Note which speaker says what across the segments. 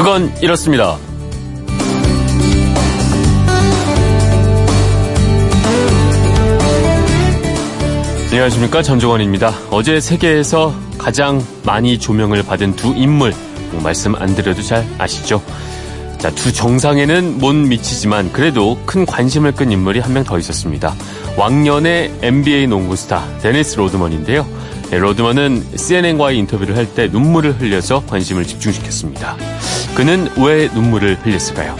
Speaker 1: 그건 이렇습니다. 안녕하십니까 전종원입니다. 어제 세계에서 가장 많이 조명을 받은 두 인물 뭐 말씀 안 드려도 잘 아시죠? 자, 두 정상에는 못 미치지만 그래도 큰 관심을 끈 인물이 한 명 더 있었습니다. 왕년의 NBA 농구 스타 데니스 로드먼인데요. 네, 로드먼은 CNN과의 인터뷰를 할 때 눈물을 흘려서 관심을 집중시켰습니다. 그는 왜 눈물을 흘렸을까요?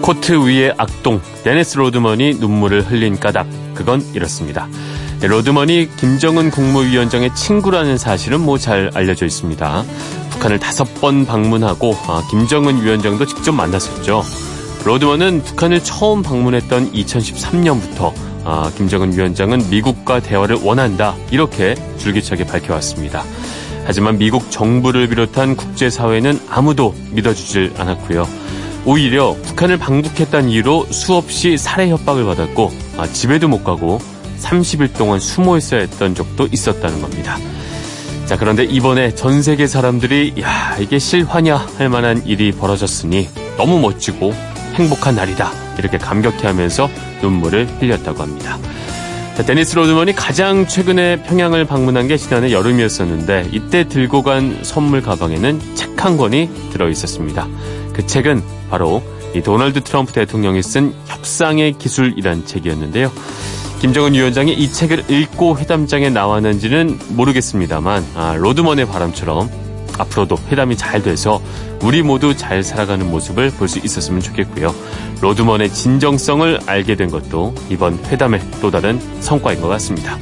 Speaker 1: 코트 위의 악동 데니스 로드먼이 눈물을 흘린 까닭 그건 이렇습니다. 네, 로드먼이 김정은 국무위원장의 친구라는 사실은 뭐 잘 알려져 있습니다. 북한을 다섯 번 방문하고 아, 김정은 위원장도 직접 만났었죠. 로드먼은 북한을 처음 방문했던 2013년부터 아, 김정은 위원장은 미국과 대화를 원한다 이렇게 줄기차게 밝혀왔습니다. 하지만 미국 정부를 비롯한 국제사회는 아무도 믿어주질 않았고요. 오히려 북한을 방북했다는 이유로 수없이 살해 협박을 받았고 아, 집에도 못 가고 30일 동안 숨어 있어야 했던 적도 있었다는 겁니다. 자, 그런데 이번에 전 세계 사람들이 야, 이게 실화냐 할 만한 일이 벌어졌으니 너무 멋지고 행복한 날이다. 이렇게 감격해 하면서 눈물을 흘렸다고 합니다. 자, 데니스 로드먼이 가장 최근에 평양을 방문한 게 지난해 여름이었었는데 이때 들고 간 선물 가방에는 책 한 권이 들어 있었습니다. 그 책은 바로 이 도널드 트럼프 대통령이 쓴 협상의 기술이란 책이었는데요. 김정은 위원장이 이 책을 읽고 회담장에 나왔는지는 모르겠습니다만 아, 로드먼의 바람처럼 앞으로도 회담이 잘 돼서 우리 모두 잘 살아가는 모습을 볼 수 있었으면 좋겠고요. 로드먼의 진정성을 알게 된 것도 이번 회담의 또 다른 성과인 것 같습니다.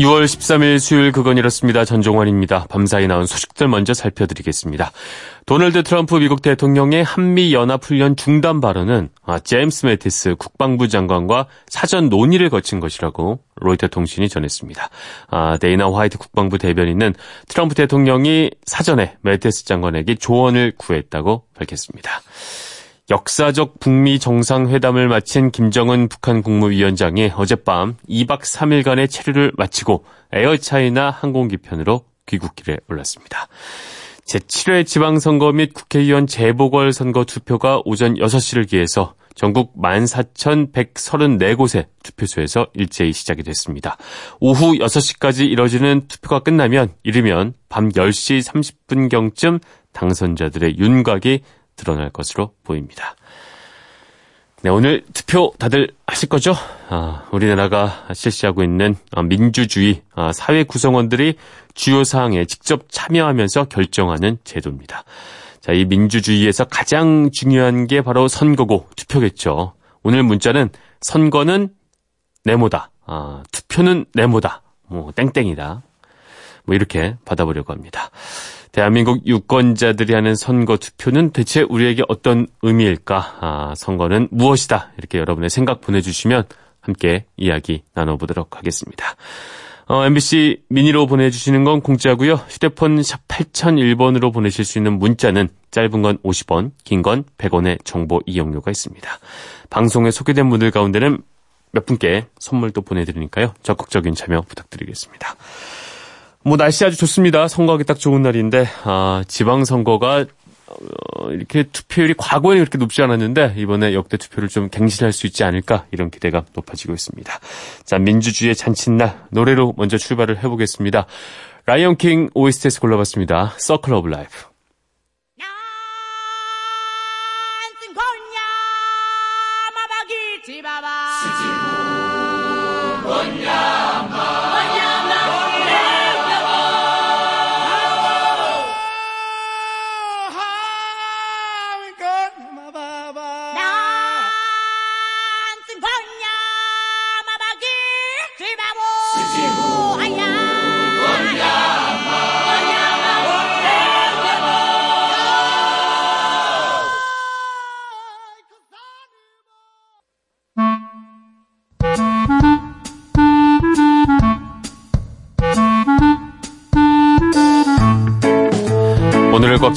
Speaker 1: 6월 13일 수요일 그건 이렇습니다. 전종환입니다. 밤사이 나온 소식들 먼저 살펴드리겠습니다. 도널드 트럼프 미국 대통령의 한미 연합훈련 중단 발언은 아, 제임스 매티스 국방부 장관과 사전 논의를 거친 것이라고 로이터 통신이 전했습니다. 아, 데이나 화이트 국방부 대변인은 트럼프 대통령이 사전에 매티스 장관에게 조언을 구했다고 밝혔습니다. 역사적 북미 정상회담을 마친 김정은 북한 국무위원장이 어젯밤 2박 3일간의 체류를 마치고 에어차이나 항공기편으로 귀국길에 올랐습니다. 제7회 지방선거 및 국회의원 재보궐선거 투표가 오전 6시를 기해서 전국 14,134곳의 투표소에서 일제히 시작이 됐습니다. 오후 6시까지 이뤄지는 투표가 끝나면 이르면 밤 10시 30분경쯤 당선자들의 윤곽이 드러날 것으로 보입니다. 네, 오늘 투표 다들 하실 거죠? 아, 우리나라가 실시하고 있는 아, 민주주의 아, 사회 구성원들이 주요 사항에 직접 참여하면서 결정하는 제도입니다. 자, 이 민주주의에서 가장 중요한 게 바로 선거고 투표겠죠. 오늘 문자는 선거는 네모다. 아, 투표는 네모다. 뭐 땡땡이다. 뭐 이렇게 받아보려고 합니다. 대한민국 유권자들이 하는 선거 투표는 대체 우리에게 어떤 의미일까? 아, 선거는 무엇이다? 이렇게 여러분의 생각 보내주시면 함께 이야기 나눠보도록 하겠습니다. 어, MBC 미니로 보내주시는 건 공짜고요. 휴대폰 샵 8001번으로 보내실 수 있는 문자는 짧은 건 50원, 긴 건 100원의 정보 이용료가 있습니다. 방송에 소개된 분들 가운데는 몇 분께 선물도 보내드리니까요. 적극적인 참여 부탁드리겠습니다. 뭐 날씨 아주 좋습니다. 선거하기 딱 좋은 날인데 아, 지방 선거가 어, 이렇게 투표율이 과거에는 그렇게 높지 않았는데 이번에 역대 투표를 좀 갱신할 수 있지 않을까 이런 기대가 높아지고 있습니다. 자, 민주주의의 잔칫날 노래로 먼저 출발을 해보겠습니다. 라이언 킹 OST에서 골라봤습니다. Circle of Life. 지바바 시지구 뭐냐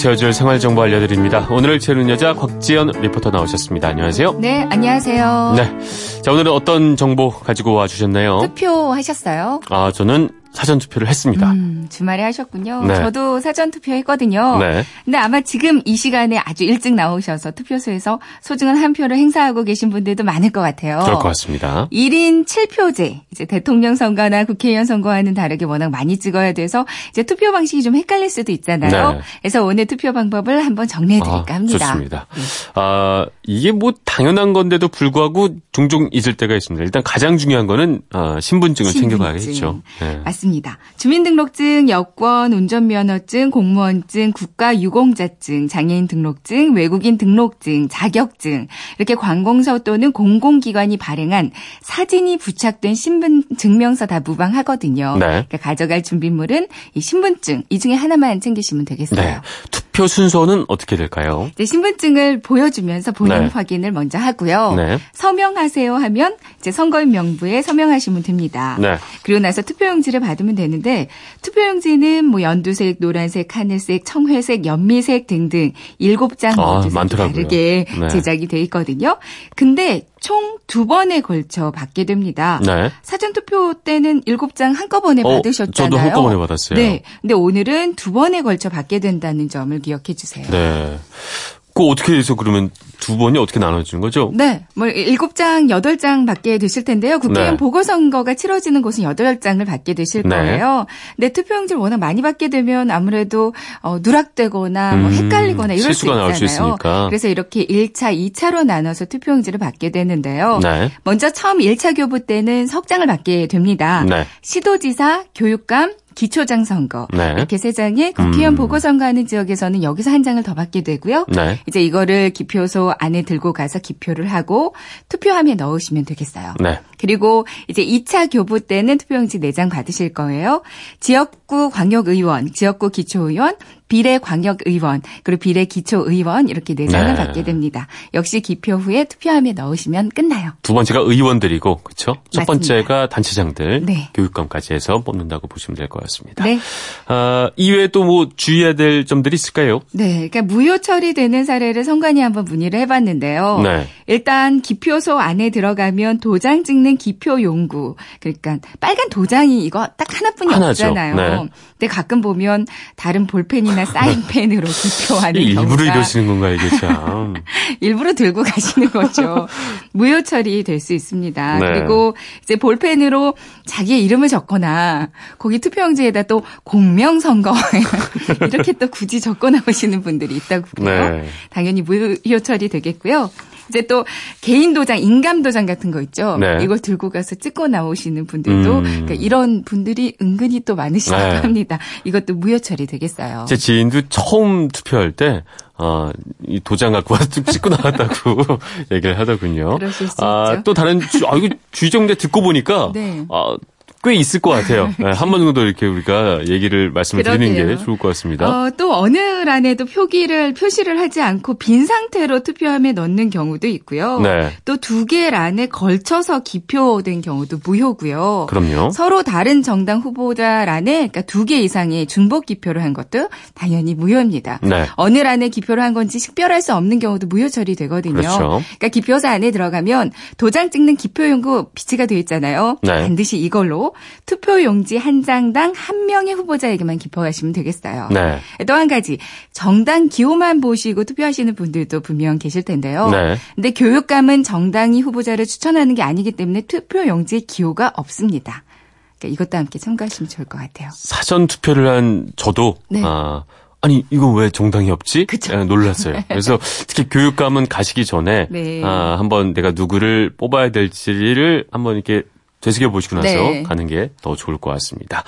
Speaker 1: 채워줄 생활정보 알려드립니다. 오늘을 채우는 여자 곽지연 리포터 나오셨습니다. 안녕하세요.
Speaker 2: 네, 안녕하세요.
Speaker 1: 네. 자, 오늘은 어떤 정보 가지고 와주셨나요?
Speaker 2: 투표하셨어요?
Speaker 1: 아, 저는 사전 투표를 했습니다.
Speaker 2: 음, 주말에 하셨군요.
Speaker 1: 네.
Speaker 2: 저도 사전 투표했거든요.
Speaker 1: 네.
Speaker 2: 근데 아마 지금 이 시간에 아주 일찍 나오셔서 투표소에서 소중한 한 표를 행사하고 계신 분들도 많을 것 같아요.
Speaker 1: 그럴 것 같습니다.
Speaker 2: 1인 7표제. 이제 대통령 선거나 국회의원 선거와는 다르게 워낙 많이 찍어야 돼서 이제 투표 방식이 좀 헷갈릴 수도 있잖아요.
Speaker 1: 네.
Speaker 2: 그래서 오늘 투표 방법을 한번 정리해 드릴까
Speaker 1: 아,
Speaker 2: 합니다.
Speaker 1: 좋습니다. 아, 이게 뭐 당연한 건데도 불구하고 종종 잊을 때가 있습니다. 일단 가장 중요한 거는 아, 신분증을
Speaker 2: 신분증.
Speaker 1: 챙겨가야겠죠. 네.
Speaker 2: 맞습니다. 주민등록증, 여권, 운전면허증, 공무원증, 국가유공자증, 장애인 등록증, 외국인 등록증, 자격증 이렇게 관공서 또는 공공기관이 발행한 사진이 부착된 신분 증명서 다 무방하거든요.
Speaker 1: 네.
Speaker 2: 그러니까 가져갈 준비물은 이 신분증 이 중에 하나만 챙기시면 되겠어요.
Speaker 1: 네. 투표 순서는 어떻게 될까요?
Speaker 2: 이제 신분증을 보여주면서 본인
Speaker 1: 네.
Speaker 2: 확인을 먼저 하고요.
Speaker 1: 네.
Speaker 2: 서명하세요 하면 이제 선거인 명부에 서명하시면 됩니다.
Speaker 1: 네.
Speaker 2: 그리고 나서 투표용지를 받으면 되는데 투표용지는 뭐 연두색, 노란색, 하늘색, 청회색, 연미색 등등 일곱 장
Speaker 1: 아,
Speaker 2: 모두
Speaker 1: 많더라고요.
Speaker 2: 다르게
Speaker 1: 네.
Speaker 2: 제작이 돼 있거든요. 근데 총 두 번에 걸쳐 받게 됩니다.
Speaker 1: 네.
Speaker 2: 사전 투표 때는 일곱 장 한꺼번에
Speaker 1: 어,
Speaker 2: 받으셨잖아요.
Speaker 1: 저도 한꺼번에 받았어요.
Speaker 2: 네. 근데 오늘은 두 번에 걸쳐 받게 된다는 점을 기억해 주세요.
Speaker 1: 네. 그 어떻게 해서 그러면 두 번이 어떻게 나눠지는 거죠?
Speaker 2: 네, 뭐 일곱 장, 여덟 장 받게 되실 텐데요. 국회의원
Speaker 1: 네.
Speaker 2: 보궐선거가 치러지는 곳은 여덟 장을 받게 되실
Speaker 1: 네.
Speaker 2: 거예요. 근데 투표용지를 워낙 많이 받게 되면 아무래도 어, 누락되거나 뭐
Speaker 1: 음,
Speaker 2: 헷갈리거나 이럴 수
Speaker 1: 실수가
Speaker 2: 있잖아요.
Speaker 1: 나올 수 있으니까.
Speaker 2: 그래서 이렇게 1차, 2차로 나눠서 투표용지를 받게 되는데요.
Speaker 1: 네.
Speaker 2: 먼저 처음 1차 교부 때는 석장을 받게 됩니다.
Speaker 1: 네.
Speaker 2: 시도지사, 교육감, 기초장 선거
Speaker 1: 네.
Speaker 2: 이렇게 세 장에 국회의원
Speaker 1: 음.
Speaker 2: 보궐선거하는 지역에서는 여기서 한 장을 더 받게 되고요.
Speaker 1: 네.
Speaker 2: 이제 이거를 기표소 안에 들고 가서 기표를 하고 투표함에 넣으시면 되겠어요.
Speaker 1: 네.
Speaker 2: 그리고 이제 2차 교부 때는 투표용지 4장 받으실 거예요. 지역구 광역의원, 지역구 기초의원, 비례 광역의원, 그리고 비례 기초의원 이렇게 4장을
Speaker 1: 네.
Speaker 2: 받게 됩니다. 역시 기표 후에 투표함에 넣으시면 끝나요.
Speaker 1: 두 번째가 의원들이고, 그렇죠? 첫
Speaker 2: 맞습니다.
Speaker 1: 번째가 단체장들,
Speaker 2: 네.
Speaker 1: 교육감까지 해서 뽑는다고 보시면 될 것 같습니다.
Speaker 2: 네.
Speaker 1: 아, 이외에 또 뭐 주의해야 될 점들이 있을까요?
Speaker 2: 네, 그러니까 무효 처리되는 사례를 선관위 한번 문의를 해봤는데요.
Speaker 1: 네.
Speaker 2: 일단 기표소 안에 들어가면 도장 찍는 기표 용구, 그러니까 빨간 도장이 이거 딱 하나뿐이
Speaker 1: 하나죠.
Speaker 2: 없잖아요.
Speaker 1: 네.
Speaker 2: 근데 가끔 보면 다른 볼펜이나 사인펜으로 기표하는
Speaker 1: 이 일부러 이러시는 건가요, 이게 참.
Speaker 2: 일부러 들고 가시는 거죠. 무효 처리 될 수 있습니다.
Speaker 1: 네.
Speaker 2: 그리고 이제 볼펜으로 자기의 이름을 적거나 거기 투표용지에다 또 공명 선거 이렇게 또 굳이 적어 나오시는 분들이 있다고 그래요.
Speaker 1: 네.
Speaker 2: 당연히 무효 처리 되겠고요. 이제 또 개인 도장, 인감 도장 같은 거 있죠.
Speaker 1: 네.
Speaker 2: 이걸 들고 가서 찍고 나오시는 분들도
Speaker 1: 음.
Speaker 2: 그러니까 이런 분들이 은근히 또 많으시다고
Speaker 1: 네.
Speaker 2: 합니다. 이것도 무효 처리 되겠어요.
Speaker 1: 제 지인도 처음 투표할 때, 어, 이 도장 갖고 와서 쭉 찍고 나왔다고 얘기를 하더군요.
Speaker 2: 그러실 수
Speaker 1: 아,
Speaker 2: 있죠.
Speaker 1: 또 다른, 주, 아, 이거 주의정제 듣고 보니까,
Speaker 2: 네.
Speaker 1: 아, 꽤 있을 것 같아요. 네, 한번 정도 이렇게 우리가 얘기를 말씀을 드리는. 게 좋을 것 같습니다.
Speaker 2: 어, 또 어느 란에도 표기를 표시를 하지 않고 빈 상태로 투표함에 넣는 경우도 있고요.
Speaker 1: 네.
Speaker 2: 또두 개 란에 걸쳐서 기표된 경우도 무효고요.
Speaker 1: 그럼요.
Speaker 2: 서로 다른 정당 후보자 란에 그러니까 두 개 이상의 중복 기표를 한 것도 당연히 무효입니다.
Speaker 1: 네.
Speaker 2: 어느 란에 기표를 한 건지 식별할 수 없는 경우도 무효 처리되거든요.
Speaker 1: 그렇죠.
Speaker 2: 그러니까 기표소 안에 들어가면 도장 찍는 기표 용구 비치가 되어 있잖아요.
Speaker 1: 네.
Speaker 2: 반드시 이걸로 투표 용지 한 장당 한 명의 후보자에게만 기표하시면 되겠어요.
Speaker 1: 네.
Speaker 2: 또 한 가지 정당 기호만 보시고 투표하시는 분들도 분명 계실 텐데요.
Speaker 1: 네.
Speaker 2: 근데 교육감은 정당이 후보자를 추천하는 게 아니기 때문에 투표 용지에 기호가 없습니다. 그러니까 이것도 함께 참고하시면 좋을 것 같아요.
Speaker 1: 사전 투표를 한 저도,
Speaker 2: 네.
Speaker 1: 아, 아니, 이거 왜 정당이 없지?
Speaker 2: 그쵸.
Speaker 1: 아, 놀랐어요. 그래서 특히 교육감은 가시기 전에,
Speaker 2: 네.
Speaker 1: 아, 한번 내가 누구를 뽑아야 될지를 한번 이렇게 되새겨 보시고 나서
Speaker 2: 네.
Speaker 1: 가는 게 더 좋을 것 같습니다.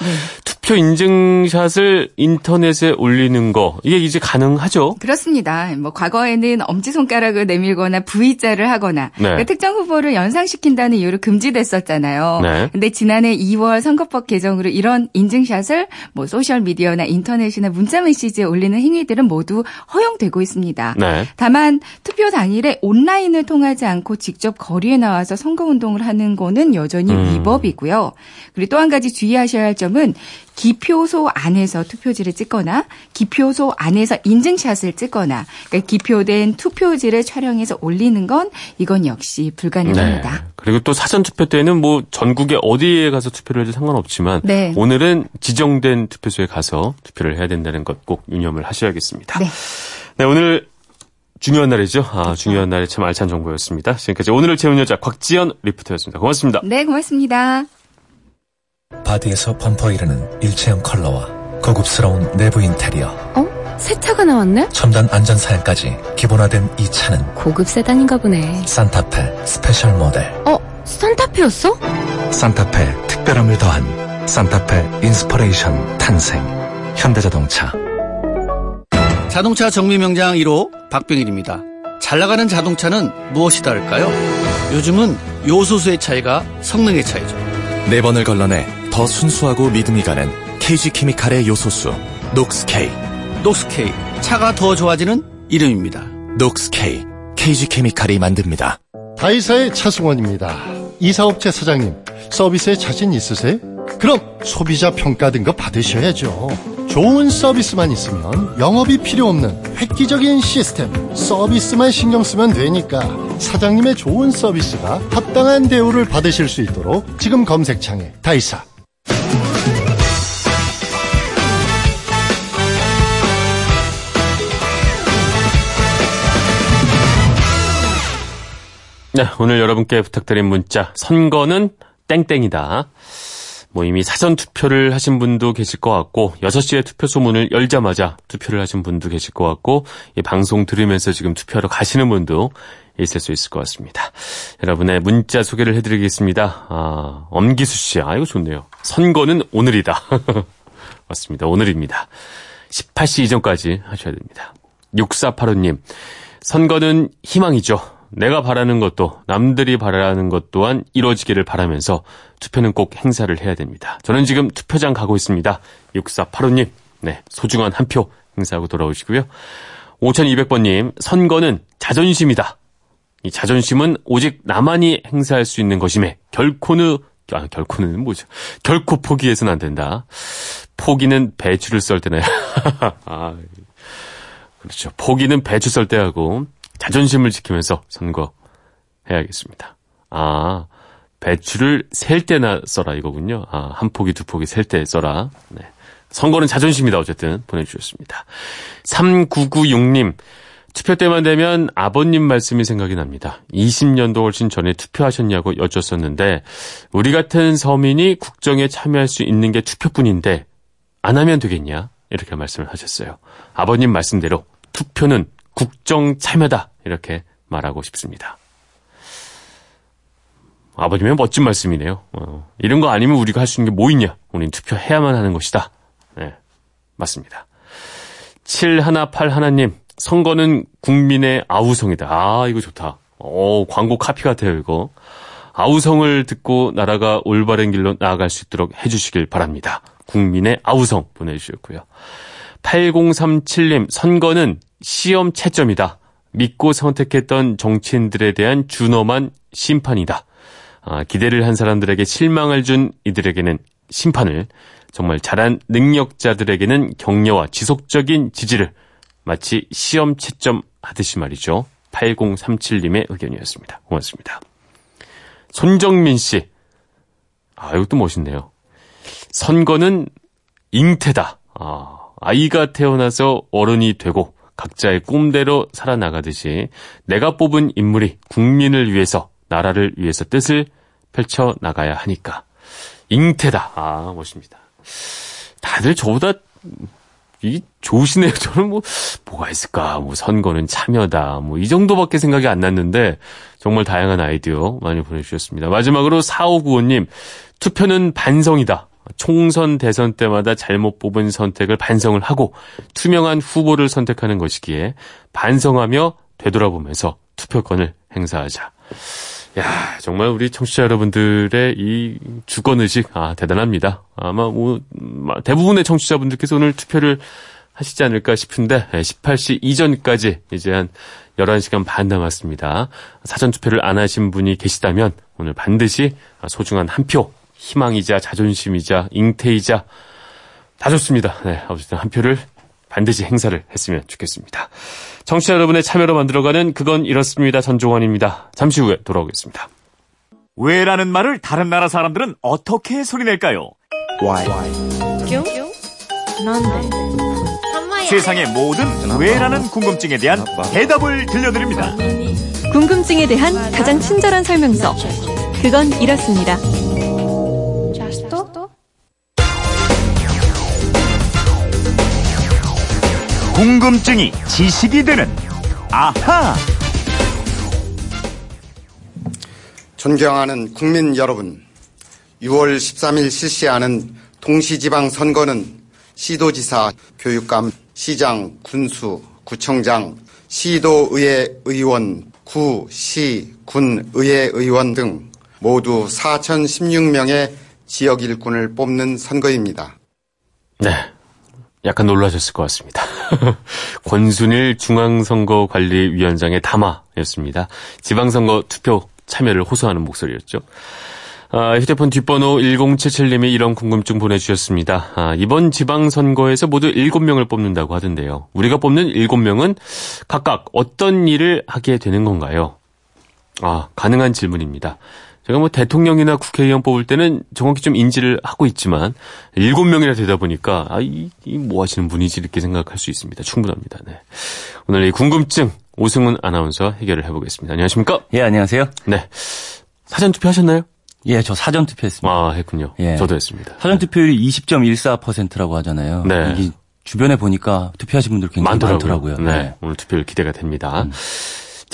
Speaker 1: 투표 인증샷을 인터넷에 올리는 거 이게 이제 가능하죠?
Speaker 2: 그렇습니다. 뭐 과거에는 엄지 손가락을 내밀거나 V자를 하거나
Speaker 1: 네.
Speaker 2: 그러니까 특정 후보를 연상시킨다는 이유로 금지됐었잖아요.
Speaker 1: 네.
Speaker 2: 근데 지난해 2월 선거법 개정으로 이런 인증샷을 뭐 소셜 미디어나 인터넷이나 문자 메시지에 올리는 행위들은 모두 허용되고 있습니다.
Speaker 1: 네.
Speaker 2: 다만 투표 당일에 온라인을 통하지 않고 직접 거리에 나와서 선거 운동을 하는 거는 여전히
Speaker 1: 음.
Speaker 2: 위법이고요. 그리고 또 한 가지 주의하셔야 할 점은 기표소 안에서 투표지를 찍거나 기표소 안에서 인증샷을 찍거나 그러니까 기표된 투표지를 촬영해서 올리는 건 이건 역시 불가능합니다. 네.
Speaker 1: 그리고 또 사전 투표 때는 뭐 전국에 어디에 가서 투표를 해도 상관없지만 네. 오늘은 지정된 투표소에 가서 투표를 해야 된다는 것 꼭 유념을 하셔야겠습니다. 네. 네, 오늘 중요한 날이죠. 아, 그렇죠. 중요한 날에 참 알찬 정보였습니다. 지금까지 오늘을 채운 여자 곽지연 리포터였습니다. 고맙습니다.
Speaker 2: 네, 고맙습니다.
Speaker 3: 바디에서 범퍼 이르는 일체형 컬러와 고급스러운 내부 인테리어.
Speaker 4: 어? 새 차가 나왔네?
Speaker 3: 첨단 안전 사양까지 기본화된 이 차는
Speaker 4: 고급 세단인가 보네.
Speaker 3: 산타페 special 모델.
Speaker 4: 어? 산타페였어?
Speaker 3: 산타페 특별함을 더한 산타페 인스퍼레이션 탄생. 현대자동차.
Speaker 5: 자동차 정비명장 1호 박병일입니다. 잘 나가는 자동차는 무엇이 다를까요? 요즘은 요소수의 차이가 성능의 차이죠.
Speaker 3: 네 번을 걸러내 더 순수하고 믿음이 가는 KG 케미칼의 요소수 녹스케이.
Speaker 5: 녹스케이 차가 더 좋아지는 이름입니다.
Speaker 3: 녹스케이 KG 케미칼이 만듭니다.
Speaker 6: 다이사의 차승원입니다. 이사업체 사장님 서비스에 자신 있으세요? 그럼 소비자 평가 등급 받으셔야죠. 좋은 서비스만 있으면 영업이 필요 없는 획기적인 시스템 서비스만 신경 쓰면 되니까 사장님의 좋은 서비스가 합당한 대우를 받으실 수 있도록 지금 검색창에 다이사
Speaker 1: 네, 오늘 여러분께 부탁드린 문자 선거는 땡땡이다. 뭐 이미 사전 투표를 하신 분도 계실 것 같고 6시에 투표소 문을 열자마자 투표를 하신 분도 계실 것 같고 이 방송 들으면서 지금 투표하러 가시는 분도 있을 수 있을 것 같습니다. 여러분의 문자 소개를 해드리겠습니다. 아, 엄기수 씨, 아 이거 좋네요. 선거는 오늘이다. 맞습니다. 오늘입니다. 18시 이전까지 하셔야 됩니다. 6485님, 선거는 희망이죠. 내가 바라는 것도 남들이 바라는 것 또한 이루어지기를 바라면서 투표는 꼭 행사를 해야 됩니다. 저는 지금 투표장 가고 있습니다. 6485님, 네, 소중한 한 표 행사하고 돌아오시고요. 5200번님, 선거는 자존심이다. 이 자존심은 오직 나만이 행사할 수 있는 것임에 결코는 아, 결코는 뭐죠? 결코 포기해서는 안 된다. 포기는 배추를 썰 때나요? 아, 그렇죠. 포기는 배추 썰 때 하고 자존심을 지키면서 선거해야겠습니다. 아, 배추를 셀 때나 써라 이거군요. 아, 한 포기 두 포기 셀 때 써라. 네. 선거는 자존심이다 어쨌든 보내주셨습니다. 3996님 투표 때만 되면 아버님 말씀이 생각이 납니다. 20년도 훨씬 전에 투표하셨냐고 여쭙었는데 우리 같은 서민이 국정에 참여할 수 있는 게 투표뿐인데 안 하면 되겠냐 이렇게 말씀을 하셨어요. 아버님 말씀대로 투표는 국정 참여다 이렇게 말하고 싶습니다. 아버님의 멋진 말씀이네요. 어, 이런 거 아니면 우리가 할 수 있는 게 뭐 있냐? 우린 투표해야만 하는 것이다. 네, 맞습니다. 718 하나님, 선거는 국민의 아우성이다. 아, 이거 좋다. 어, 광고 카피 같아요, 이거. 아우성을 듣고 나라가 올바른 길로 나아갈 수 있도록 해주시길 바랍니다. 국민의 아우성 보내주셨고요. 8037님, 선거는 시험 채점이다. 믿고 선택했던 정치인들에 대한 준엄한 심판이다. 아, 기대를 한 사람들에게 실망을 준 이들에게는 심판을, 정말 잘한 능력자들에게는 격려와 지속적인 지지를 마치 시험 채점 하듯이 말이죠. 8037님의 의견이었습니다. 고맙습니다. 손정민 씨. 아, 이것도 멋있네요. 선거는 잉태다. 아, 아이가 태어나서 어른이 되고 각자의 꿈대로 살아나가듯이 내가 뽑은 인물이 국민을 위해서 나라를 위해서 뜻을 펼쳐 나가야 하니까 잉태다. 아 멋집니다. 다들 저보다 이 좋으시네요. 저는 뭐 뭐가 있을까? 뭐 선거는 참여다. 뭐 이 정도밖에 생각이 안 났는데 정말 다양한 아이디어 많이 보내주셨습니다. 마지막으로 4595님 투표는 반성이다. 총선 대선 때마다 잘못 뽑은 선택을 반성을 하고 투명한 후보를 선택하는 것이기에 반성하며 되돌아보면서 투표권을 행사하자. 야, 정말 우리 청취자 여러분들의 이 주권 의식, 아, 대단합니다. 아마 뭐, 대부분의 청취자분들께서 오늘 투표를 하시지 않을까 싶은데, 18시 이전까지 이제 한 11시간 반 남았습니다. 사전 투표를 안 하신 분이 계시다면 오늘 반드시 소중한 한 표 희망이자 자존심이자 잉태이자 다 좋습니다. 네, 어쨌든 한 표를 반드시 행사를 했으면 좋겠습니다. 청취자 여러분의 참여로 만들어가는 그건 이렇습니다. 전종원입니다. 잠시 후에 돌아오겠습니다.
Speaker 7: 왜라는 말을 다른 나라 사람들은 어떻게 소리낼까요? 세상의 모든 왜라는 궁금증에 대한 대답을 들려드립니다.
Speaker 8: 궁금증에 대한 가장 친절한 설명서. 그건 이렇습니다.
Speaker 7: 궁금증이 지식이 되는 아하.
Speaker 9: 존경하는 국민 여러분, 6월 13일 실시하는 동시지방 선거는 시도지사, 교육감, 시장, 군수, 구청장, 시도의회 의원, 구, 시, 군 의회 의원 등 모두 4,016명의 지역 일꾼을 뽑는 선거입니다.
Speaker 1: 네. 약간 놀라셨을 것 같습니다. 권순일 중앙선거관리위원장의 담화였습니다. 지방선거 투표 참여를 호소하는 목소리였죠. 아, 휴대폰 뒷번호 1077님이 이런 궁금증 보내주셨습니다. 아, 이번 지방선거에서 모두 7명을 뽑는다고 하던데요. 우리가 뽑는 7명은 각각 어떤 일을 하게 되는 건가요? 아, 가능한 질문입니다. 제가 뭐 대통령이나 국회의원 뽑을 때는 정확히 좀 인지를 하고 있지만 일곱 명이나 되다 보니까 아, 이, 이 뭐 하시는 분이지 이렇게 생각할 수 있습니다. 충분합니다. 네. 오늘 이 궁금증 오승훈 아나운서 해결을 해보겠습니다. 안녕하십니까?
Speaker 10: 예, 안녕하세요.
Speaker 1: 네. 사전 투표하셨나요?
Speaker 10: 예, 저 사전 투표했습니다.
Speaker 1: 아, 했군요.
Speaker 10: 예.
Speaker 1: 저도 했습니다.
Speaker 10: 사전 투표율이 20.14%라고 하잖아요.
Speaker 1: 네.
Speaker 10: 이게 주변에 보니까 투표하신 분들 굉장히
Speaker 1: 많더라고요.
Speaker 10: 많더라고요.
Speaker 1: 네.
Speaker 10: 네.
Speaker 1: 오늘 투표율 기대가 됩니다.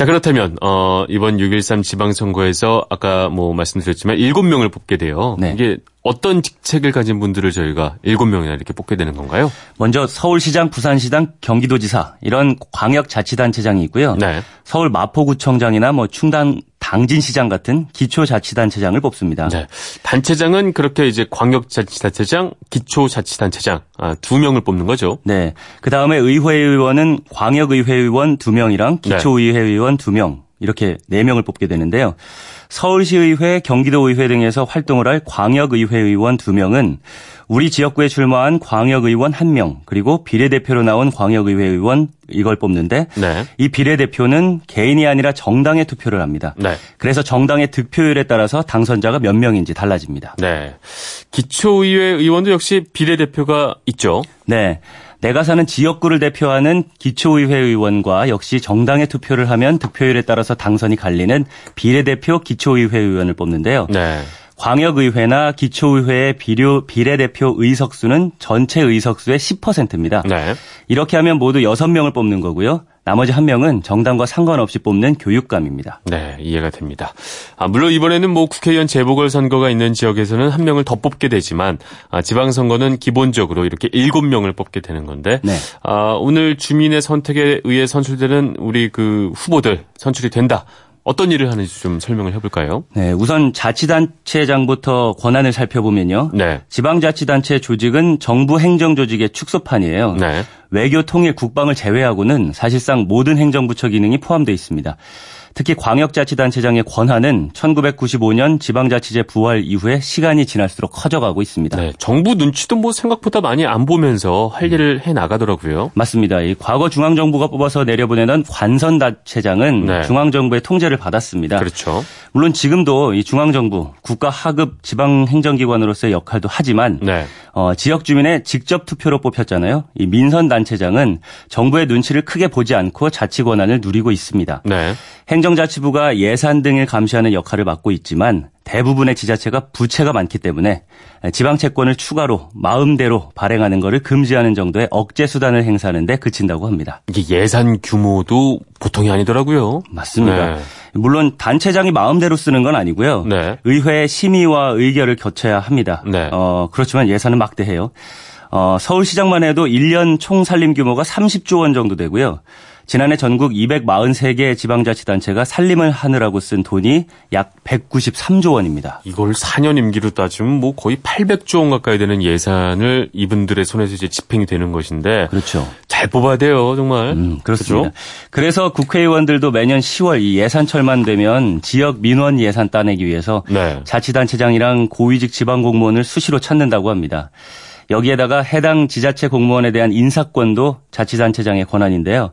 Speaker 1: 자, 그렇다면, 어, 이번 6.13 지방선거에서 아까 뭐 말씀드렸지만 7명을 뽑게 돼요.
Speaker 10: 네.
Speaker 1: 이게 어떤 직책을 가진 분들을 저희가 7명이나 이렇게 뽑게 되는 건가요?
Speaker 10: 먼저 서울시장, 부산시장, 경기도지사 이런 광역자치단체장이 있고요.
Speaker 1: 네.
Speaker 10: 서울 마포구청장이나 뭐 충당 당진시장 같은 기초자치단체장을 뽑습니다.
Speaker 1: 네. 단체장은 그렇게 이제 광역자치단체장, 기초자치단체장 아, 두 명을 뽑는 거죠.
Speaker 10: 네. 그 다음에 의회의원은 광역의회의원 2명이랑
Speaker 1: 네.
Speaker 10: 기초의회의원 2명, 이렇게 4명을 뽑게 되는데요. 서울시의회, 경기도의회 등에서 활동을 할 광역의회 의원 2명은 우리 지역구에 출마한 광역의원 1명, 그리고 비례대표로 나온 광역의회 의원 이걸 뽑는데
Speaker 1: 네.
Speaker 10: 이 비례대표는 개인이 아니라 정당의 투표를 합니다.
Speaker 1: 네.
Speaker 10: 그래서 정당의 득표율에 따라서 당선자가 몇 명인지 달라집니다.
Speaker 1: 네. 기초의회 의원도 역시 비례대표가 있죠.
Speaker 10: 네. 내가 사는 지역구를 대표하는 기초의회 의원과 역시 정당의 투표를 하면 득표율에 따라서 당선이 갈리는 비례대표 기초의회 의원을 뽑는데요.
Speaker 1: 네.
Speaker 10: 광역의회나 기초의회의 비료, 비례대표 의석수는 전체 의석수의 10%입니다.
Speaker 1: 네.
Speaker 10: 이렇게 하면 모두 6명을 뽑는 거고요. 나머지 한 명은 정당과 상관없이 뽑는 교육감입니다.
Speaker 1: 네, 이해가 됩니다. 아, 물론 이번에는 뭐 국회의원 재보궐 선거가 있는 지역에서는 한 명을 더 뽑게 되지만 아, 지방 선거는 기본적으로 이렇게 일곱 명을 뽑게 되는 건데
Speaker 10: 네.
Speaker 1: 아, 오늘 주민의 선택에 의해 선출되는 우리 그 후보들 선출이 된다. 어떤 일을 하는지 좀 설명을 해볼까요?
Speaker 10: 네, 우선 자치단체장부터 권한을 살펴보면요.
Speaker 1: 네.
Speaker 10: 지방자치단체 조직은 정부 행정조직의 축소판이에요.
Speaker 1: 네.
Speaker 10: 외교, 통일, 국방을 제외하고는 사실상 모든 행정부처 기능이 포함되어 있습니다. 특히 광역자치단체장의 권한은 1995년 지방자치제 부활 이후에 시간이 지날수록 커져가고 있습니다.
Speaker 1: 네. 정부 눈치도 뭐 생각보다 많이 안 보면서 할 일을 해 나가더라고요.
Speaker 10: 맞습니다. 이 과거 중앙정부가 뽑아서 내려보내던 관선단체장은
Speaker 1: 네.
Speaker 10: 중앙정부의 통제를 받았습니다.
Speaker 1: 그렇죠.
Speaker 10: 물론 지금도 이 중앙정부, 국가 하급 지방행정기관으로서의 역할도 하지만
Speaker 1: 네.
Speaker 10: 어, 지역 주민의 직접 투표로 뽑혔잖아요. 이 민선 단체장은 정부의 눈치를 크게 보지 않고 자치 권한을 누리고 있습니다.
Speaker 1: 네.
Speaker 10: 행정자치부가 예산 등을 감시하는 역할을 맡고 있지만 대부분의 지자체가 부채가 많기 때문에 지방 채권을 추가로 마음대로 발행하는 것을 금지하는 정도의 억제 수단을 행사하는 데 그친다고 합니다.
Speaker 1: 이게 예산 규모도 보통이 아니더라고요.
Speaker 10: 맞습니다.
Speaker 1: 네.
Speaker 10: 물론 단체장이 마음대로 쓰는 건 아니고요.
Speaker 1: 네.
Speaker 10: 의회 심의와 의결을 거쳐야 합니다.
Speaker 1: 네.
Speaker 10: 어, 그렇지만 예산은 막대해요. 어, 서울시장만 해도 1년 총 살림 규모가 30조 원 정도 되고요. 지난해 전국 243개 지방자치단체가 살림을 하느라고 쓴 돈이 약 193조 원입니다.
Speaker 1: 이걸 4년 임기로 따지면 뭐 거의 800조 원 가까이 되는 예산을 이분들의 손에서 이제 집행이 되는 것인데
Speaker 10: 그렇죠.
Speaker 1: 잘 뽑아야 돼요, 정말.
Speaker 10: 음, 그렇습니다.
Speaker 1: 그죠?
Speaker 10: 그래서 국회의원들도 매년 10월 이 예산철만 되면 지역 민원 예산 따내기 위해서
Speaker 1: 네.
Speaker 10: 자치단체장이랑 고위직 지방공무원을 수시로 찾는다고 합니다. 여기에다가 해당 지자체 공무원에 대한 인사권도 자치단체장의 권한인데요.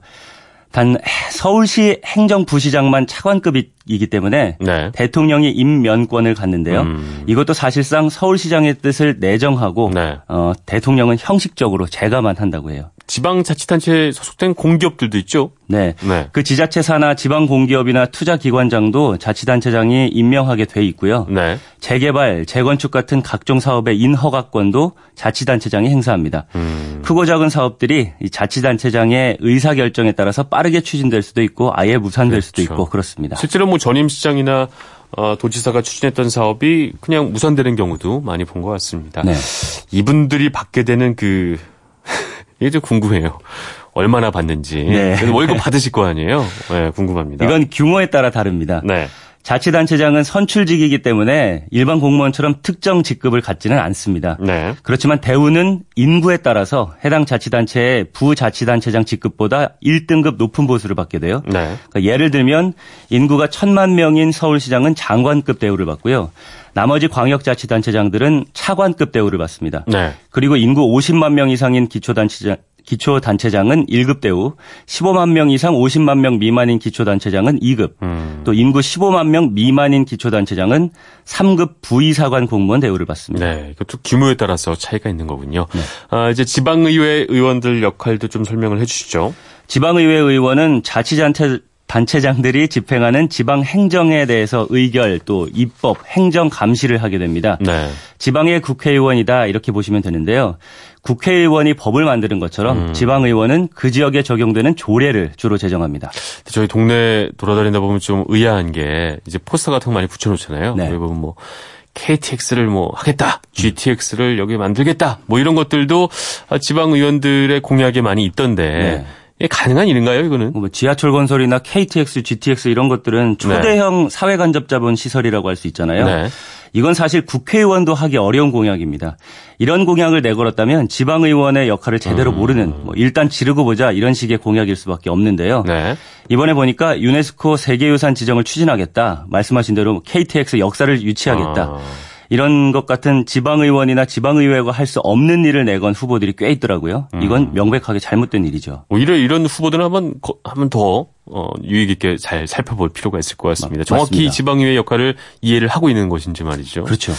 Speaker 10: 단 서울시 행정부시장만 차관급이기 때문에
Speaker 1: 네.
Speaker 10: 대통령이 임면권을 갖는데요.
Speaker 1: 음.
Speaker 10: 이것도 사실상 서울시장의 뜻을 내정하고
Speaker 1: 네.
Speaker 10: 어, 대통령은 형식적으로 제가만 한다고 해요.
Speaker 1: 지방자치단체에 소속된 공기업들도 있죠.
Speaker 10: 네.
Speaker 1: 네.
Speaker 10: 그 지자체 사나 지방 공기업이나 투자 기관장도 자치단체장이 임명하게 돼 있고요.
Speaker 1: 네.
Speaker 10: 재개발, 재건축 같은 각종 사업의 인허가권도 자치단체장이 행사합니다.
Speaker 1: 음.
Speaker 10: 크고 작은 사업들이 이 자치단체장의 의사 결정에 따라서 빠르게 추진될 수도 있고 아예 무산될 수도
Speaker 1: 그렇죠.
Speaker 10: 있고 그렇습니다.
Speaker 1: 실제로 뭐 전임 시장이나 어, 도지사가 추진했던 사업이 그냥 무산되는 경우도 많이 본 것 같습니다.
Speaker 10: 네.
Speaker 1: 이분들이 받게 되는 그 이게 좀 궁금해요. 얼마나 받는지.
Speaker 10: 네.
Speaker 1: 월급 받으실 거 아니에요? 네, 궁금합니다.
Speaker 10: 이건 규모에 따라 다릅니다.
Speaker 1: 네.
Speaker 10: 자치단체장은 선출직이기 때문에 일반 공무원처럼 특정 직급을 갖지는 않습니다.
Speaker 1: 네.
Speaker 10: 그렇지만 대우는 인구에 따라서 해당 자치단체의 부자치단체장 직급보다 1등급 높은 보수를 받게 돼요.
Speaker 1: 네.
Speaker 10: 그러니까 예를 들면 인구가 천만 명인 서울시장은 장관급 대우를 받고요. 나머지 광역자치단체장들은 차관급 대우를 받습니다.
Speaker 1: 네.
Speaker 10: 그리고 인구 50만 명 이상인 기초단체장 기초단체장은 1급 대우, 15만 명 이상 50만 명 미만인 기초단체장은 2급,
Speaker 1: 음.
Speaker 10: 또 인구 15만 명 미만인 기초단체장은 3급 부의사관 공무원 대우를 받습니다.
Speaker 1: 네. 이것도 규모에 따라서 차이가 있는 거군요.
Speaker 10: 네.
Speaker 1: 아, 이제 지방의회 의원들 역할도 좀 설명을 해 주시죠.
Speaker 10: 지방의회 의원은 자치단체 단체장들이 집행하는 지방 행정에 대해서 의결 또 입법 행정 감시를 하게 됩니다.
Speaker 1: 네.
Speaker 10: 지방의 국회의원이다 이렇게 보시면 되는데요. 국회의원이 법을 만드는 것처럼
Speaker 1: 음.
Speaker 10: 지방의원은 그 지역에 적용되는 조례를 주로 제정합니다.
Speaker 1: 저희 동네 돌아다니다 보면 좀 의아한 게 이제 포스터 같은 거 많이 붙여놓잖아요.
Speaker 10: 네.
Speaker 1: 여기 보면 뭐 KTX를 뭐 하겠다, GTX를 여기 만들겠다, 뭐 이런 것들도 아, 지방 의원들의 공약에 많이 있던데
Speaker 10: 네.
Speaker 1: 이게 가능한 일인가요, 이거는?
Speaker 10: 뭐 지하철 건설이나 KTX, GTX 이런 것들은 초대형 사회 간접 자본 시설이라고 할 수 있잖아요.
Speaker 1: 네.
Speaker 10: 이건 사실 국회의원도 하기 어려운 공약입니다. 이런 공약을 내걸었다면 지방의원의 역할을 제대로 모르는 뭐 일단 지르고 보자 이런 식의 공약일 수밖에 없는데요.
Speaker 1: 네.
Speaker 10: 이번에 보니까 유네스코 세계유산 지정을 추진하겠다. 말씀하신 대로 KTX 역사를 유치하겠다.
Speaker 1: 아.
Speaker 10: 이런 것 같은 지방의원이나 지방의회가 할 수 없는 일을 내건 후보들이 꽤 있더라고요.
Speaker 1: 음.
Speaker 10: 이건 명백하게 잘못된 일이죠.
Speaker 1: 오히려 이런 후보들은 한번 거- 한번 더 어, 유익 있게 잘 살펴볼 필요가 있을 것 같습니다.
Speaker 10: 마-
Speaker 1: 정확히
Speaker 10: 맞습니다.
Speaker 1: 지방의회 역할을 이해를 하고 있는 것인지 말이죠.
Speaker 10: 그렇죠.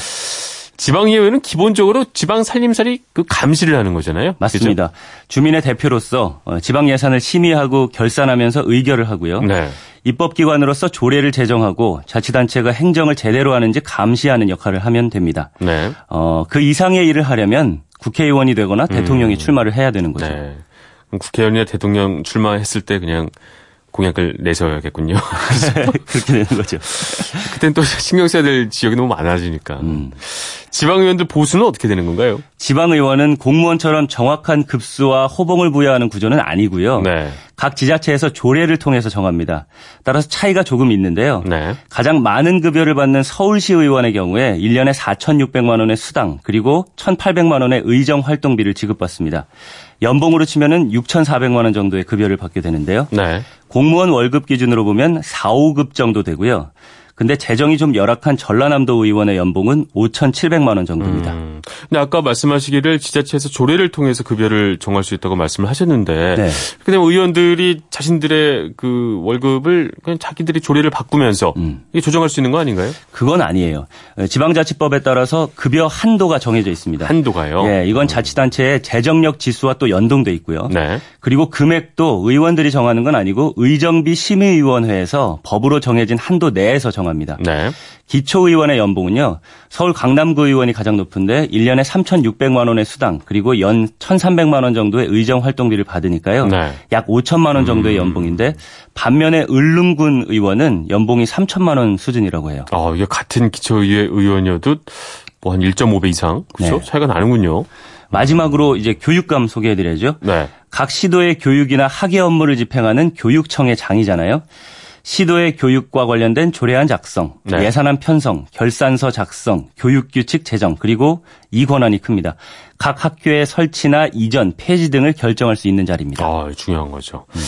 Speaker 1: 지방의회는 기본적으로 지방 살림살이 그 감시를 하는 거잖아요.
Speaker 10: 맞습니다. 주민의 대표로서 어, 지방 예산을 심의하고 결산하면서 의결을 하고요.
Speaker 1: 네.
Speaker 10: 입법기관으로서 조례를 제정하고 자치단체가 행정을 제대로 하는지 감시하는 역할을 하면 됩니다.
Speaker 1: 네.
Speaker 10: 어, 그 이상의 일을 하려면 국회의원이 되거나 대통령이
Speaker 1: 음.
Speaker 10: 출마를 해야 되는 거죠.
Speaker 1: 네. 국회의원이나 대통령 출마했을 때 그냥 공약을 내셔야겠군요.
Speaker 10: 그렇게 되는 거죠.
Speaker 1: 그땐 또 신경 써야 될 지역이 너무 많아지니까.
Speaker 10: 음.
Speaker 1: 지방의원들 보수는 어떻게 되는 건가요?
Speaker 10: 지방의원은 공무원처럼 정확한 급수와 호봉을 부여하는 구조는 아니고요.
Speaker 1: 네.
Speaker 10: 각 지자체에서 조례를 통해서 정합니다. 따라서 차이가 조금 있는데요.
Speaker 1: 네.
Speaker 10: 가장 많은 급여를 받는 서울시 의원의 경우에 1년에 4,600만 원의 수당 그리고 1,800만 원의 의정 활동비를 지급받습니다. 연봉으로 치면은 6,400만 원 정도의 급여를 받게 되는데요.
Speaker 1: 네.
Speaker 10: 공무원 월급 기준으로 보면 4, 5급 정도 되고요. 근데 재정이 좀 열악한 전라남도 의원의 연봉은 5,700만 원 정도입니다.
Speaker 1: 음. 근데 아까 말씀하시기를 지자체에서 조례를 통해서 급여를 정할 수 있다고 말씀을 하셨는데
Speaker 10: 네.
Speaker 1: 그냥 의원들이 자신들의 그 월급을 그냥 자기들이 조례를 바꾸면서
Speaker 10: 음.
Speaker 1: 이게 조정할 수 있는 거 아닌가요?
Speaker 10: 그건 아니에요. 어, 지방자치법에 따라서 급여 한도가 정해져 있습니다.
Speaker 1: 한도가요.
Speaker 10: 예, 이건 자치단체의 재정력 지수와 또 연동돼 있고요.
Speaker 1: 네.
Speaker 10: 그리고 금액도 의원들이 정하는 건 아니고 의정비 심의위원회에서 법으로 정해진 한도 내에서 정합니다.
Speaker 1: 네.
Speaker 10: 기초의원의 연봉은요. 서울 강남구 의원이 가장 높은데 1년에 3,600만 원의 수당 그리고 연 1,300만 원 정도의 의정 활동비를 받으니까요.
Speaker 1: 네.
Speaker 10: 약 5천만 원 정도의 연봉인데 반면에 을릉군 의원은 연봉이 3천만 원 수준이라고 해요.
Speaker 1: 어, 이게 같은 기초의회 의원이어도 뭐 한 1.5배 이상 그렇죠?
Speaker 10: 네.
Speaker 1: 차이가 나는군요.
Speaker 10: 마지막으로 이제 교육감 소개해드려야죠.
Speaker 1: 네.
Speaker 10: 각 시도의 교육이나 학예 업무를 집행하는 교육청의 장이잖아요. 시도의 교육과 관련된 조례안 작성,
Speaker 1: 네.
Speaker 10: 예산안 편성, 결산서 작성, 교육규칙 제정, 그리고 이 권한이 큽니다. 각 학교의 설치나 이전, 폐지 등을 결정할 수 있는 자리입니다.
Speaker 1: 아, 중요한 거죠.
Speaker 10: 음.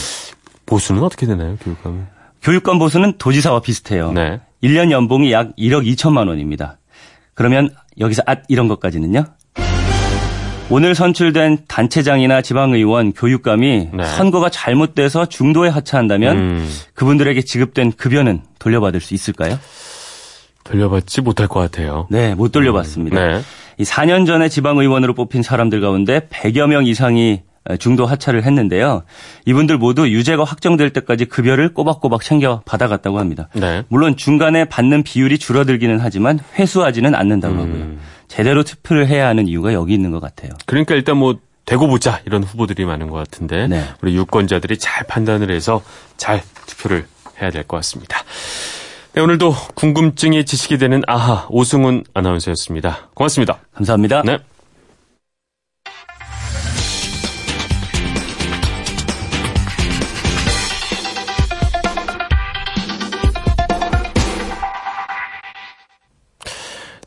Speaker 1: 보수는 어떻게 되나요, 교육감은?
Speaker 10: 교육감 보수는 도지사와 비슷해요.
Speaker 1: 네.
Speaker 10: 1년 연봉이 약 1억 2천만 원입니다. 그러면 여기서 앗 이런 것까지는요. 오늘 선출된 단체장이나 지방의원, 교육감이
Speaker 1: 네.
Speaker 10: 선거가 잘못돼서 중도에 하차한다면
Speaker 1: 음,
Speaker 10: 그분들에게 지급된 급여는 돌려받을 수 있을까요?
Speaker 1: 돌려받지 못할 것 같아요.
Speaker 10: 네, 못 돌려받습니다.
Speaker 1: 네.
Speaker 10: 이 4년 전에 지방의원으로 뽑힌 사람들 가운데 100여 명 이상이 중도 하차를 했는데요. 이분들 모두 유죄가 확정될 때까지 급여를 꼬박꼬박 챙겨 받아갔다고 합니다.
Speaker 1: 네.
Speaker 10: 물론 중간에 받는 비율이 줄어들기는 하지만 회수하지는 않는다고 하고요.
Speaker 1: 음.
Speaker 10: 제대로 투표를 해야 하는 이유가 여기 있는 것 같아요.
Speaker 1: 그러니까 일단 뭐 되고 보자 이런 후보들이 많은 것 같은데
Speaker 10: 네.
Speaker 1: 우리 유권자들이 잘 판단을 해서 잘 투표를 해야 될 것 같습니다. 네, 오늘도 궁금증이 지식이 되는 아하 오승훈 아나운서였습니다. 고맙습니다.
Speaker 10: 감사합니다.
Speaker 1: 네.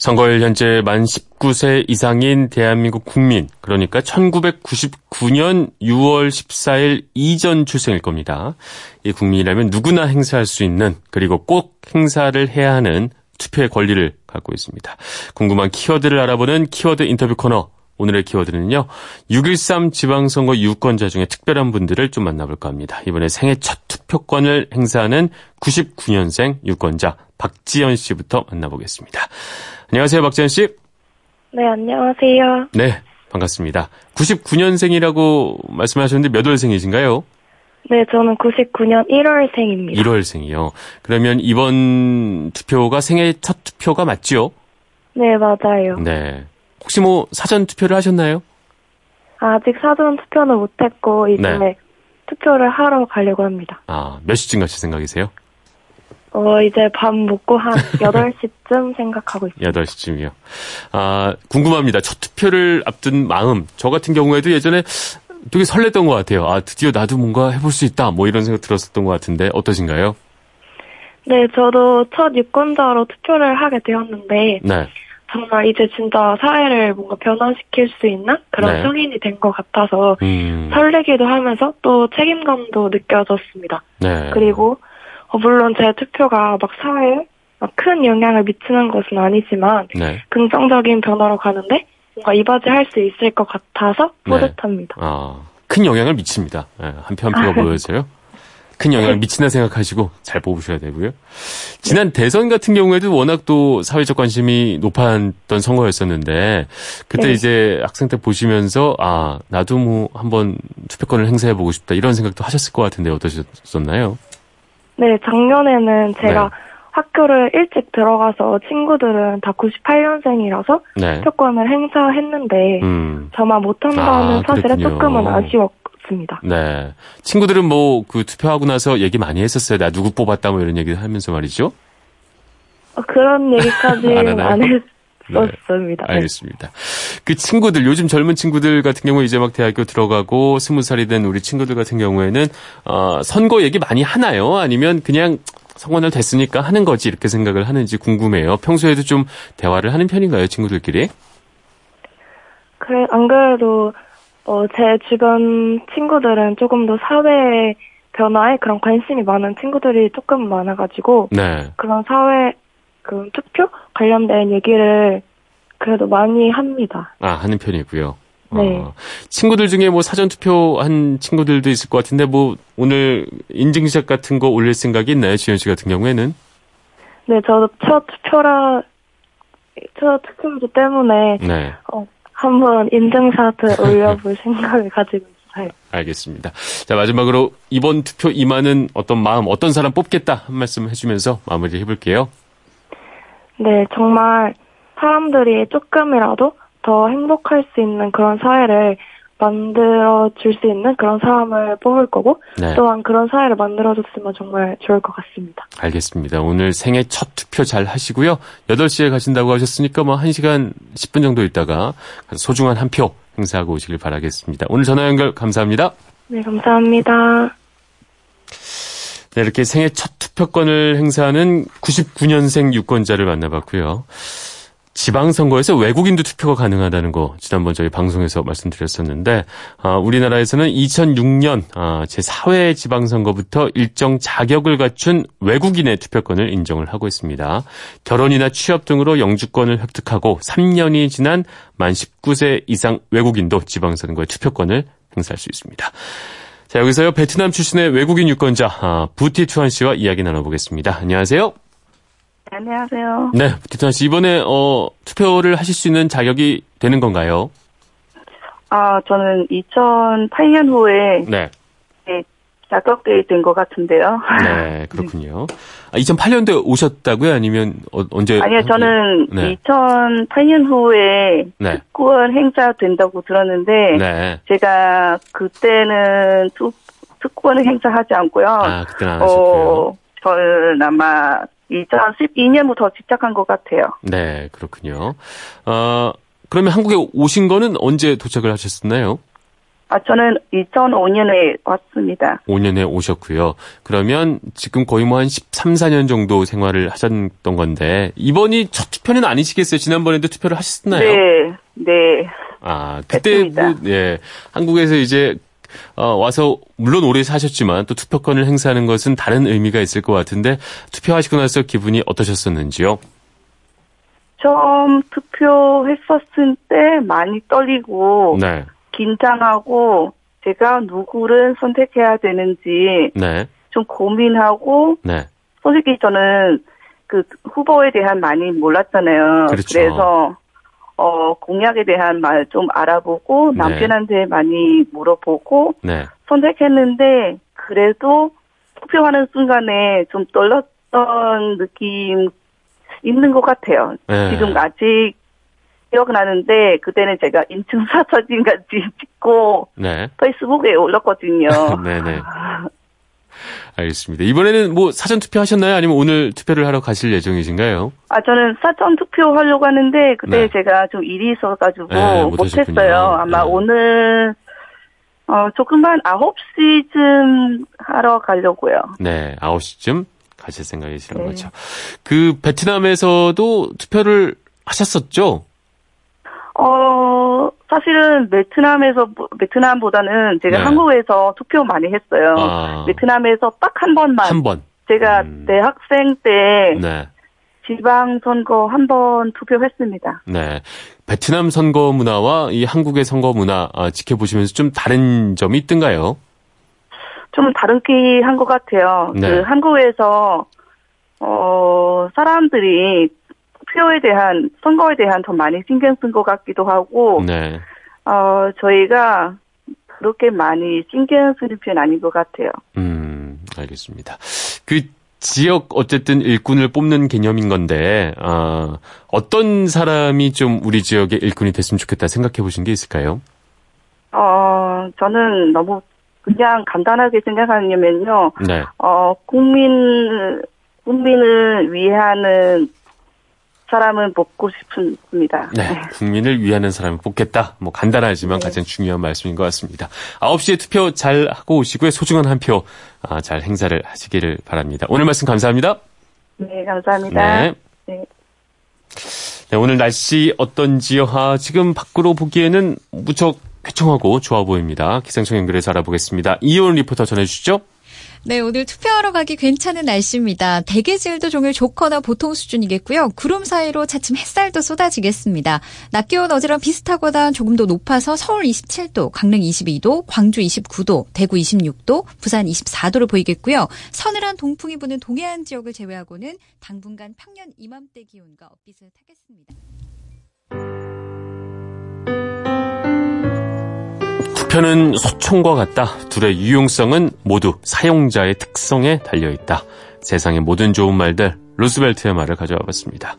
Speaker 1: 선거일 현재 만 19세 이상인 대한민국 국민, 그러니까 1999년 6월 14일 이전 출생일 겁니다. 이 국민이라면 누구나 행사할 수 있는, 그리고 꼭 행사를 해야 하는 투표의 권리를 갖고 있습니다. 궁금한 키워드를 알아보는 키워드 인터뷰 코너. 오늘의 키워드는요, 6.13 지방선거 유권자 중에 특별한 분들을 좀 만나볼까 합니다. 이번에 생애 첫 투표권을 행사하는 99년생 유권자 박지연 씨부터 만나보겠습니다. 안녕하세요, 박지연 씨.
Speaker 11: 네, 안녕하세요.
Speaker 1: 네, 반갑습니다. 99년생이라고 말씀하셨는데 몇 월생이신가요?
Speaker 11: 네, 저는 99년 1월생입니다.
Speaker 1: 1월생이요. 그러면 이번 투표가 생애 첫 투표가 맞죠?
Speaker 11: 네, 맞아요.
Speaker 1: 네. 혹시 뭐 사전 투표를 하셨나요?
Speaker 11: 아직 사전 투표는 못했고, 이제
Speaker 1: 네.
Speaker 11: 투표를 하러 가려고 합니다.
Speaker 1: 아, 몇 시쯤 가실 생각이세요?
Speaker 11: 어, 이제 밥 먹고 한 8시쯤 생각하고 있어요.
Speaker 1: 8시쯤이요. 아, 궁금합니다. 첫 투표를 앞둔 마음. 저 같은 경우에도 예전에 되게 설렜던 것 같아요. 아, 드디어 나도 뭔가 해볼 수 있다. 뭐 이런 생각 들었었던 것 같은데 어떠신가요?
Speaker 11: 네, 저도 첫 유권자로 투표를 하게 되었는데,
Speaker 1: 네.
Speaker 11: 정말 이제 진짜 사회를 뭔가 변화시킬 수 있는 그런
Speaker 1: 네.
Speaker 11: 성인이 된 것 같아서
Speaker 1: 음,
Speaker 11: 설레기도 하면서 또 책임감도 느껴졌습니다.
Speaker 1: 네.
Speaker 11: 그리고 어, 물론 제 투표가 막 사회에 막큰 영향을 미치는 것은 아니지만
Speaker 1: 네.
Speaker 11: 긍정적인 변화로 가는데 뭔가 이바지할 수 있을 것 같아서
Speaker 1: 네.
Speaker 11: 뿌듯합니다.
Speaker 1: 아, 큰 영향을 미칩니다. 예, 한표 한 표가 보여서요. 큰 영향을 미친다 생각하시고 잘 뽑으셔야 되고요. 지난 대선 같은 경우에도 워낙 또 사회적 관심이 높았던 선거였었는데 그때
Speaker 11: 네.
Speaker 1: 이제 학생 때 보시면서 아 나도 뭐 한번 투표권을 행사해 보고 싶다 이런 생각도 하셨을 것 같은데 어떠셨나요?
Speaker 11: 네, 작년에는 제가
Speaker 1: 네.
Speaker 11: 학교를 일찍 들어가서 친구들은 다 98년생이라서
Speaker 1: 네.
Speaker 11: 투표권을 행사했는데
Speaker 1: 음.
Speaker 11: 저만 못한다는
Speaker 1: 아,
Speaker 11: 사실에
Speaker 1: 그랬군요.
Speaker 11: 조금은 아쉬웠습니다.
Speaker 1: 네. 친구들은 뭐 그 투표하고 나서 얘기 많이 했었어요. 나 누구 뽑았다 뭐 이런 얘기를 하면서 말이죠.
Speaker 11: 어, 그런
Speaker 1: 안 하나요?
Speaker 11: 안
Speaker 1: 네.
Speaker 11: 했 었습니다. 네.
Speaker 1: 알겠습니다. 그 친구들 요즘 젊은 친구들 같은 경우 이제 막 대학교 들어가고 스무 살이 된 우리 친구들 같은 경우에는 어, 선거 얘기 많이 하나요? 아니면 그냥 선거날 됐으니까 하는 거지 이렇게 생각을 하는지 궁금해요. 평소에도 좀 대화를 하는 편인가요, 친구들끼리?
Speaker 11: 그래, 안 그래도, 어, 제 주변 친구들은 조금 더 사회 변화에 그런 관심이 많은 친구들이 조금 많아가지고,
Speaker 1: 네.
Speaker 11: 그런 사회, 그 투표 관련된 얘기를 그래도 많이 합니다.
Speaker 1: 아, 하는 편이고요.
Speaker 11: 네.
Speaker 1: 어, 친구들 중에 뭐 사전 투표한 친구들도 있을 것 같은데 뭐 오늘 인증샷 같은 거 올릴 생각이 있나요, 지현 씨 같은 경우에는?
Speaker 11: 네, 저도 첫 투표라, 첫 투표이기 때문에,
Speaker 1: 네.
Speaker 11: 어, 한번 인증샷을 올려볼 생각을 가지고 있어요.
Speaker 1: 알겠습니다. 자, 마지막으로 이번 투표 임하는 어떤 마음, 어떤 사람 뽑겠다 한 말씀 해주면서 마무리 해볼게요.
Speaker 11: 네, 정말 사람들이 조금이라도 더 행복할 수 있는 그런 사회를 만들어 줄 수 있는 그런 사람을 뽑을 거고
Speaker 1: 네.
Speaker 11: 또한 그런 사회를 만들어 줬으면 정말 좋을 것 같습니다.
Speaker 1: 알겠습니다. 오늘 생애 첫 투표 잘 하시고요. 8시에 가신다고 하셨으니까 뭐 1시간 10분 정도 있다가 소중한 한 표 행사하고 오시길 바라겠습니다. 오늘 전화 연결 감사합니다.
Speaker 11: 네, 감사합니다.
Speaker 1: 네, 이렇게 생애 첫 투표권을 행사하는 99년생 유권자를 만나봤고요. 지방선거에서 외국인도 투표가 가능하다는 거 지난번 저희 방송에서 말씀드렸었는데 아, 우리나라에서는 2006년 아, 제4회 지방선거부터 일정 자격을 갖춘 외국인의 투표권을 인정을 하고 있습니다. 결혼이나 취업 등으로 영주권을 획득하고 3년이 지난 만 19세 이상 외국인도 지방선거의 투표권을 행사할 수 있습니다. 자 여기서요 베트남 출신의 외국인 유권자 아, 부티 투한 씨와 이야기 나눠보겠습니다. 안녕하세요.
Speaker 12: 안녕하세요.
Speaker 1: 네, 디트나 씨 이번에 어, 투표를 하실 수 있는 자격이 되는 건가요?
Speaker 12: 아, 저는 2008년 후에
Speaker 1: 네.
Speaker 12: 네, 자격이 된것 같은데요.
Speaker 1: 네, 그렇군요. 아, 2008년도에 오셨다고요? 아니면 어, 언제?
Speaker 12: 아니요, 저는
Speaker 1: 네.
Speaker 12: 2008년 후에
Speaker 1: 네.
Speaker 12: 투표권 행사 된다고 들었는데
Speaker 1: 네.
Speaker 12: 제가 그때는 투, 투표권을 행사하지 않고요.
Speaker 1: 아, 그때는 안 하셨고요.
Speaker 12: 어, 저는 아마 2012년부터 시작한 것 같아요.
Speaker 1: 네, 그렇군요. 어, 그러면 한국에 오신 거는 언제 도착을 하셨나요?
Speaker 12: 아, 저는 2005년에 왔습니다.
Speaker 1: 5년에 오셨고요. 그러면 지금 거의 뭐 한 13, 4년 정도 생활을 하셨던 건데 이번이 첫 투표는 아니시겠어요? 지난번에도 투표를 하셨나요?
Speaker 12: 네, 네.
Speaker 1: 아, 그때 뭐, 예, 한국에서 이제 어, 와서 물론 오래 사셨지만 또 투표권을 행사하는 것은 다른 의미가 있을 것 같은데 투표하시고 나서 기분이 어떠셨었는지요?
Speaker 12: 처음 투표했었을 때 많이 떨리고
Speaker 1: 네,
Speaker 12: 긴장하고 제가 누구를 선택해야 되는지
Speaker 1: 네,
Speaker 12: 좀 고민하고
Speaker 1: 네,
Speaker 12: 솔직히 저는 그 후보에 대한 많이 몰랐잖아요.
Speaker 1: 그렇죠.
Speaker 12: 래서 어 공약에 대한 말 좀 알아보고
Speaker 1: 네.
Speaker 12: 남편한테 많이 물어보고
Speaker 1: 네,
Speaker 12: 선택했는데 그래도 투표하는 순간에 좀 떨렸던 느낌 있는 것 같아요.
Speaker 1: 네.
Speaker 12: 지금 아직 기억나는데 그때는 제가 인증사 사진 같이 찍고
Speaker 1: 네,
Speaker 12: 페이스북에 올렸거든요.
Speaker 1: 네, 네. 알겠습니다. 이번에는 뭐 사전 투표하셨나요? 아니면 오늘 투표를 하러 가실 예정이신가요?
Speaker 12: 아 저는 사전 투표 하려고 하는데 그때
Speaker 1: 네.
Speaker 12: 제가 좀 일이 있어가지고
Speaker 1: 네.
Speaker 12: 못했어요. 아마
Speaker 1: 네.
Speaker 12: 오늘 어 조금만 9시쯤 하러 가려고요.
Speaker 1: 네, 9시쯤 가실 생각이시란
Speaker 12: 네.
Speaker 1: 거죠. 그 베트남에서도 투표를 하셨었죠?
Speaker 12: 어 사실은 베트남에서 베트남보다는 제가
Speaker 1: 네.
Speaker 12: 한국에서 투표 많이 했어요.
Speaker 1: 아.
Speaker 12: 베트남에서 딱 한 번만
Speaker 1: 한 번.
Speaker 12: 제가 대학생 때
Speaker 1: 네.
Speaker 12: 지방 선거 한 번 투표했습니다.
Speaker 1: 네. 베트남 선거 문화와 이 한국의 선거 문화 아, 지켜보시면서 좀 다른 점이 있던가요?
Speaker 12: 좀 다르게 한것 같아요.
Speaker 1: 네.
Speaker 12: 그 한국에서 어 사람들이 투표에 대한 선거에 대한 더 많이 신경 쓴 것 같기도 하고
Speaker 1: 네.
Speaker 12: 어 저희가 그렇게 많이 신경 쓰는 편 아닌 것 같아요.
Speaker 1: 음, 알겠습니다. 그 지역 어쨌든 일꾼을 뽑는 개념인 건데 아, 어떤 사람이 좀 우리 지역의 일꾼이 됐으면 좋겠다 생각해 보신 게 있을까요?
Speaker 12: 어 저는 너무 그냥 간단하게 생각하냐면요.
Speaker 1: 네.
Speaker 12: 어 국민 국민을 위하는 사람은 뽑고 싶습니다.
Speaker 1: 네, 국민을 위하는 사람을 뽑겠다. 뭐 간단하지만 가장 중요한 말씀인 것 같습니다. 9시에 투표 잘 하고 오시고요. 소중한 한 표 잘 행사를 하시기를 바랍니다. 오늘 말씀 감사합니다.
Speaker 12: 네, 감사합니다.
Speaker 1: 네.
Speaker 12: 네.
Speaker 1: 네, 오늘 날씨 어떤지요? 아, 지금 밖으로 보기에는 무척 쾌청하고 좋아 보입니다. 기상청 연결해서 알아보겠습니다. 이효은 리포터 전해주시죠.
Speaker 13: 네, 오늘 투표하러 가기 괜찮은 날씨입니다. 대기 질도 종일 좋거나 보통 수준이겠고요. 구름 사이로 차츰 햇살도 쏟아지겠습니다. 낮 기온 어제랑 비슷하거나 조금 더 높아서 서울 27도, 강릉 22도, 광주 29도, 대구 26도, 부산 24도로 보이겠고요. 서늘한 동풍이 부는 동해안 지역을 제외하고는 당분간 평년 이맘때 기온과 엇비슷하겠습니다.
Speaker 1: 투표는 소총과 같다. 둘의 유용성은 모두 사용자의 특성에 달려 있다. 세상의 모든 좋은 말들, 루스벨트의 말을 가져와 봤습니다.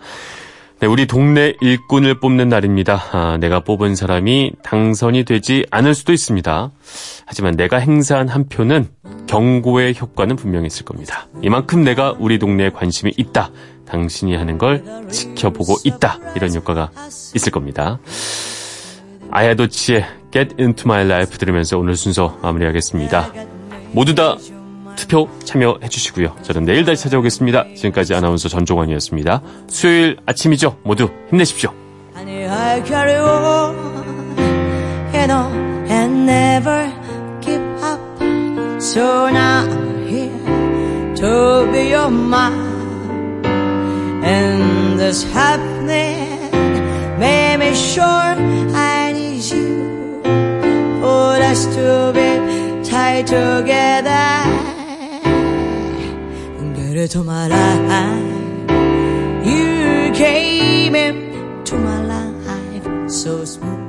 Speaker 1: 네, 우리 동네 일꾼을 뽑는 날입니다. 아, 내가 뽑은 사람이 당선이 되지 않을 수도 있습니다. 하지만 내가 행사한 한 표는 경고의 효과는 분명히 있을 겁니다. 이만큼 내가 우리 동네에 관심이 있다. 당신이 하는 걸 지켜보고 있다. 이런 효과가 있을 겁니다. 아야도치의 Get Into My Life 들으면서 오늘 순서 마무리하겠습니다. 모두 다 투표 참여해 주시고요. 저는 내일 다시 찾아오겠습니다. 지금까지 아나운서 전종환이었습니다. 수요일 아침이죠. 모두 힘내십시오.
Speaker 14: And this happening made me sure to be tied together. Get into my life. You came into my life so smooth.